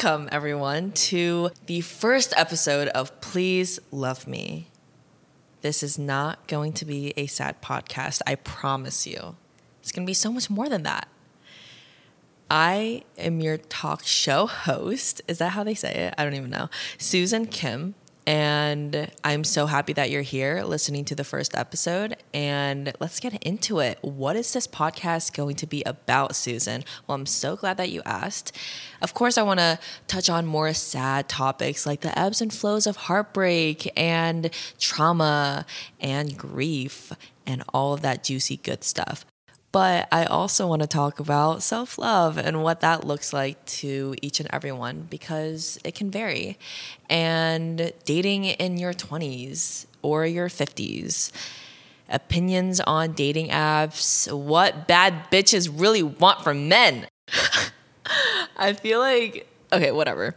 Welcome, everyone, to the first episode of Please Love Me. This is not going to be a sad podcast, I promise you. It's going to be so much more than that. I am your talk show host. Is that how they say it? I don't even know. Susan Kim. And I'm so happy that you're here listening to the first episode. And let's get into it. What is this podcast going to be about, Susan? Well, I'm so glad that you asked. Of course, I want to touch on more sad topics like the ebbs and flows of heartbreak and trauma and grief and all of that juicy good stuff. But I also want to talk about self love and what that looks like to each and everyone because it can vary. And dating in your 20s or your 50s, opinions on dating apps, what bad bitches really want from men. I feel like, okay, whatever.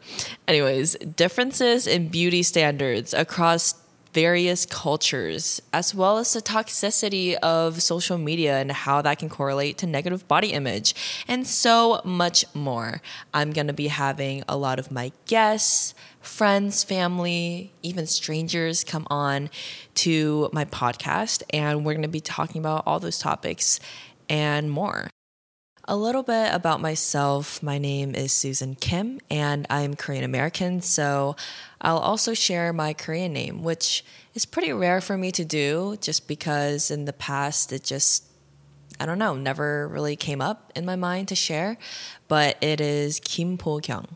Anyways, differences in beauty standards across various cultures, as well as the toxicity of social media and how that can correlate to negative body image, and so much more. I'm gonna be having a lot of my guests, friends, family, even strangers come on to my podcast, and we're gonna be talking about all those topics and more. A little bit about myself. My name is Susan Kim, and I'm Korean American. So I'll also share my Korean name, which is pretty rare for me to do just because in the past it just, I don't know, never really came up in my mind to share. But it is Kim Po Kyung.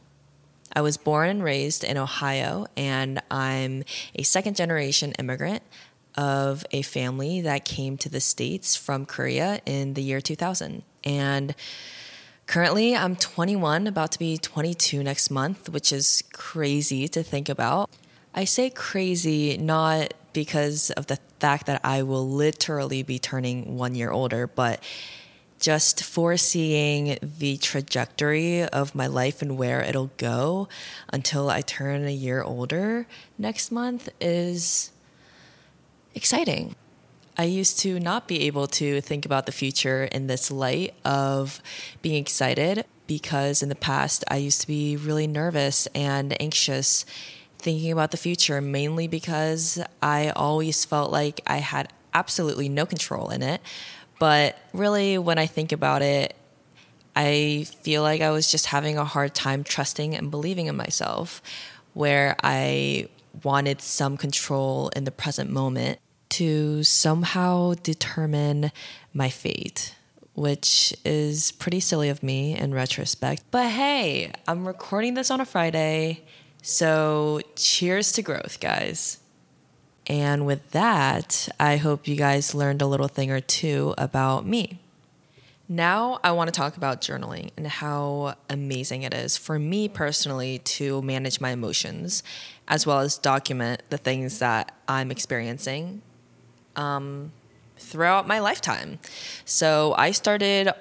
I was born and raised in Ohio, and I'm a second generation immigrant of a family that came to the States from Korea in the year 2000. And currently, I'm 21, about to be 22 next month, which is crazy to think about. I say crazy not because of the fact that I will literally be turning one year older, but just foreseeing the trajectory of my life and where it'll go until I turn a year older next month is exciting. I used to not be able to think about the future in this light of being excited because in the past I used to be really nervous and anxious thinking about the future, mainly because I always felt like I had absolutely no control in it. But really, when I think about it, I feel like I was just having a hard time trusting and believing in myself, where I wanted some control in the present moment to somehow determine my fate, which is pretty silly of me in retrospect. But hey, I'm recording this on a Friday, so cheers to growth, guys. And with that, I hope you guys learned a little thing or two about me. Now, I want to talk about journaling and how amazing it is for me personally to manage my emotions as well as document the things that I'm experiencing um, throughout my lifetime. So I started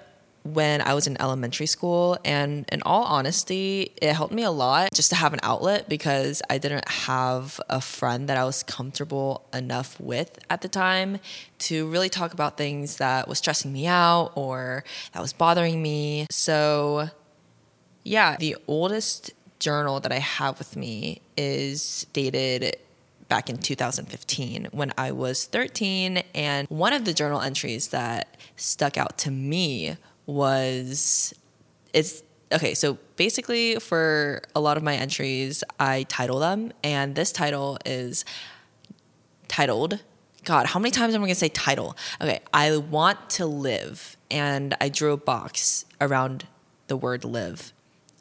when I was in elementary school. And in all honesty, it helped me a lot just to have an outlet because I didn't have a friend that I was comfortable enough with at the time to really talk about things that was stressing me out or that was bothering me. So, yeah, the oldest journal that I have with me is dated back in 2015 when I was 13. And one of the journal entries that stuck out to me was it's okay. So basically, for a lot of my entries, I title them, and this title is titled. God, how many times am I gonna say title? Okay, I want to live, and I drew a box around the word live.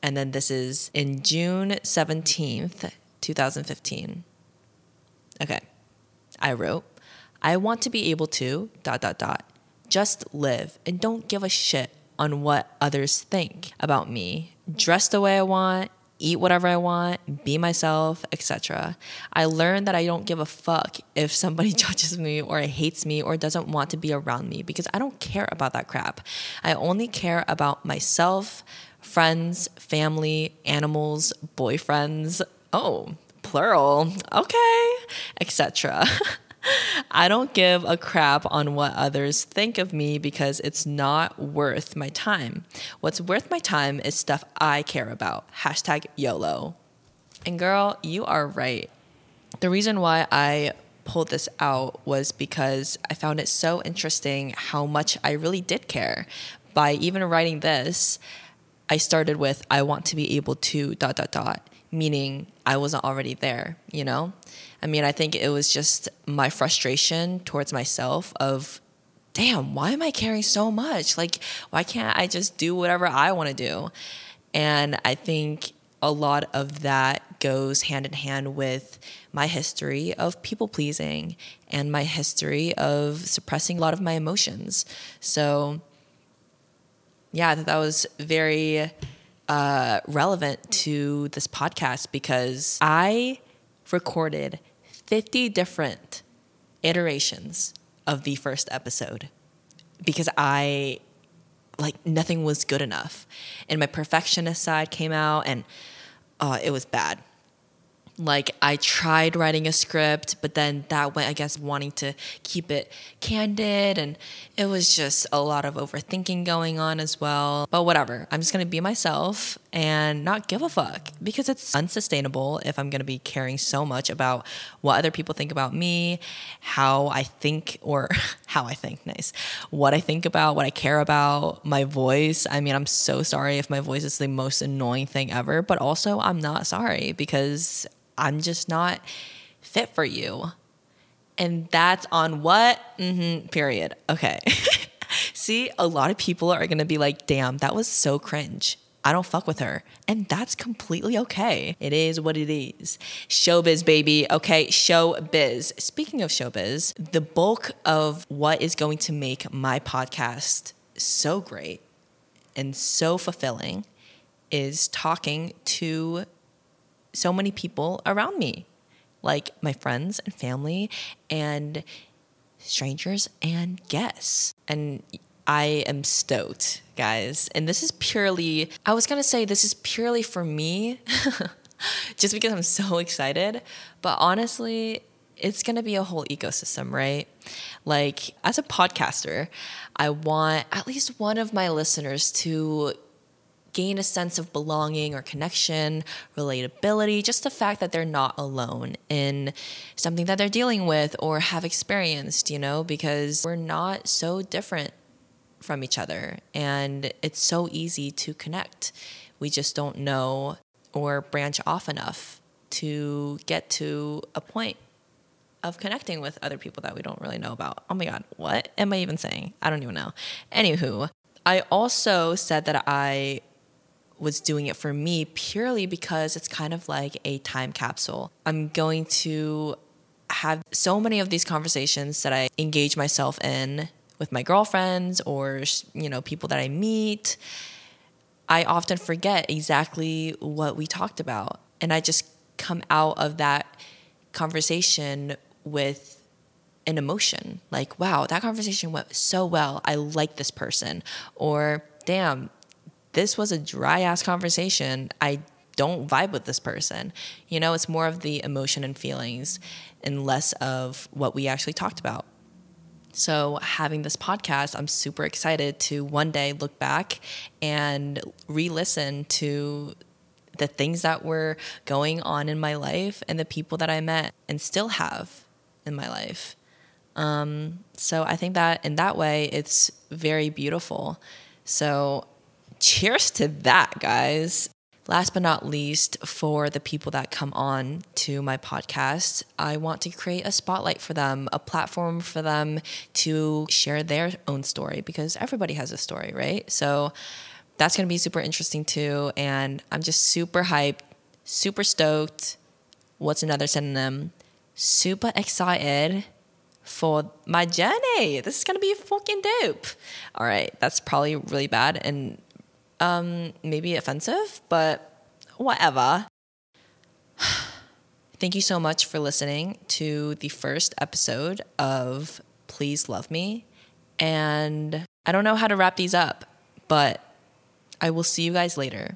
And then this is in June 17th, 2015. Okay. I wrote, I want to be able to dot dot dot just live and don't give a shit on what others think about me. Dress the way I want, eat whatever I want, be myself, etc. I learned that I don't give a fuck if somebody judges me or hates me or doesn't want to be around me because I don't care about that crap. I only care about myself, friends, family, animals, boyfriends. Oh, plural. Okay, etc. I don't give a crap on what others think of me because it's not worth my time. What's worth my time is stuff I care about. Hashtag YOLO. And girl, you are right. The reason why I pulled this out was because I found it so interesting how much I really did care. By even writing this, I started with, I want to be able to dot dot dot, meaning I wasn't already there, you know? I mean, I think it was just my frustration towards myself of, damn, why am I caring so much? Like, why can't I just do whatever I want to do? And I think a lot of that goes hand in hand with my history of people pleasing and my history of suppressing a lot of my emotions. So, yeah, I thought that was very uh, relevant to this podcast because I recorded 50 different iterations of the first episode because I like nothing was good enough. And my perfectionist side came out and uh, it was bad like I tried writing a script, but then that went against wanting to keep it candid. And it was just a lot of overthinking going on as well. But whatever, I'm just gonna be myself and not give a fuck because it's unsustainable if I'm gonna be caring so much about what other people think about me, how I think, or how I think, nice, what I think about, what I care about, my voice. I mean, I'm so sorry if my voice is the most annoying thing ever, but also I'm not sorry because I'm just not fit for you. And that's on what? Mm-hmm, period. Okay. See, a lot of people are to be like, damn, that was so cringe. I don't fuck with her. And that's completely okay. It is what it is. Showbiz, baby. Okay, showbiz. Speaking of showbiz, the bulk of what is going to make my podcast so great and so fulfilling is talking to so many people around me, like my friends and family and strangers and guests. And I am stoked, guys. And this is purely, I was gonna say, this is purely for me, just because I'm so excited. But honestly, it's gonna be a whole ecosystem, right? Like, as a podcaster, I want at least one of my listeners to gain a sense of belonging or connection, relatability, just the fact that they're not alone in something that they're dealing with or have experienced, you know, because we're not so different from each other and it's so easy to connect. We just don't know or branch off enough to get to a point of connecting with other people that we don't really know about. Oh my God, what am I even saying? I don't even know. Anywho, I also said that I was doing it for me purely because it's kind of like a time capsule. I'm going to have so many of these conversations that I engage myself in with my girlfriends or you know people that I meet. I often forget exactly what we talked about and I just come out of that conversation with an emotion like wow that conversation went so well i like this person or damn this was a dry ass conversation. I don't vibe with this person. You know, it's more of the emotion and feelings and less of what we actually talked about. So, having this podcast, I'm super excited to one day look back and re listen to the things that were going on in my life and the people that I met and still have in my life. Um, so, I think that in that way, it's very beautiful. So, cheers to that, guys. Last but not least, for the people that come on to my podcast, I want to create a spotlight for them, a platform for them to share their own story because everybody has a story, right? So that's going to be super interesting too. And I'm just super hyped, super stoked. What's another synonym? Super excited for my journey. This is going to be fucking dope. All right, that's probably really bad. And um, maybe offensive, but whatever. Thank you so much for listening to the first episode of Please Love Me. And I don't know how to wrap these up, but I will see you guys later.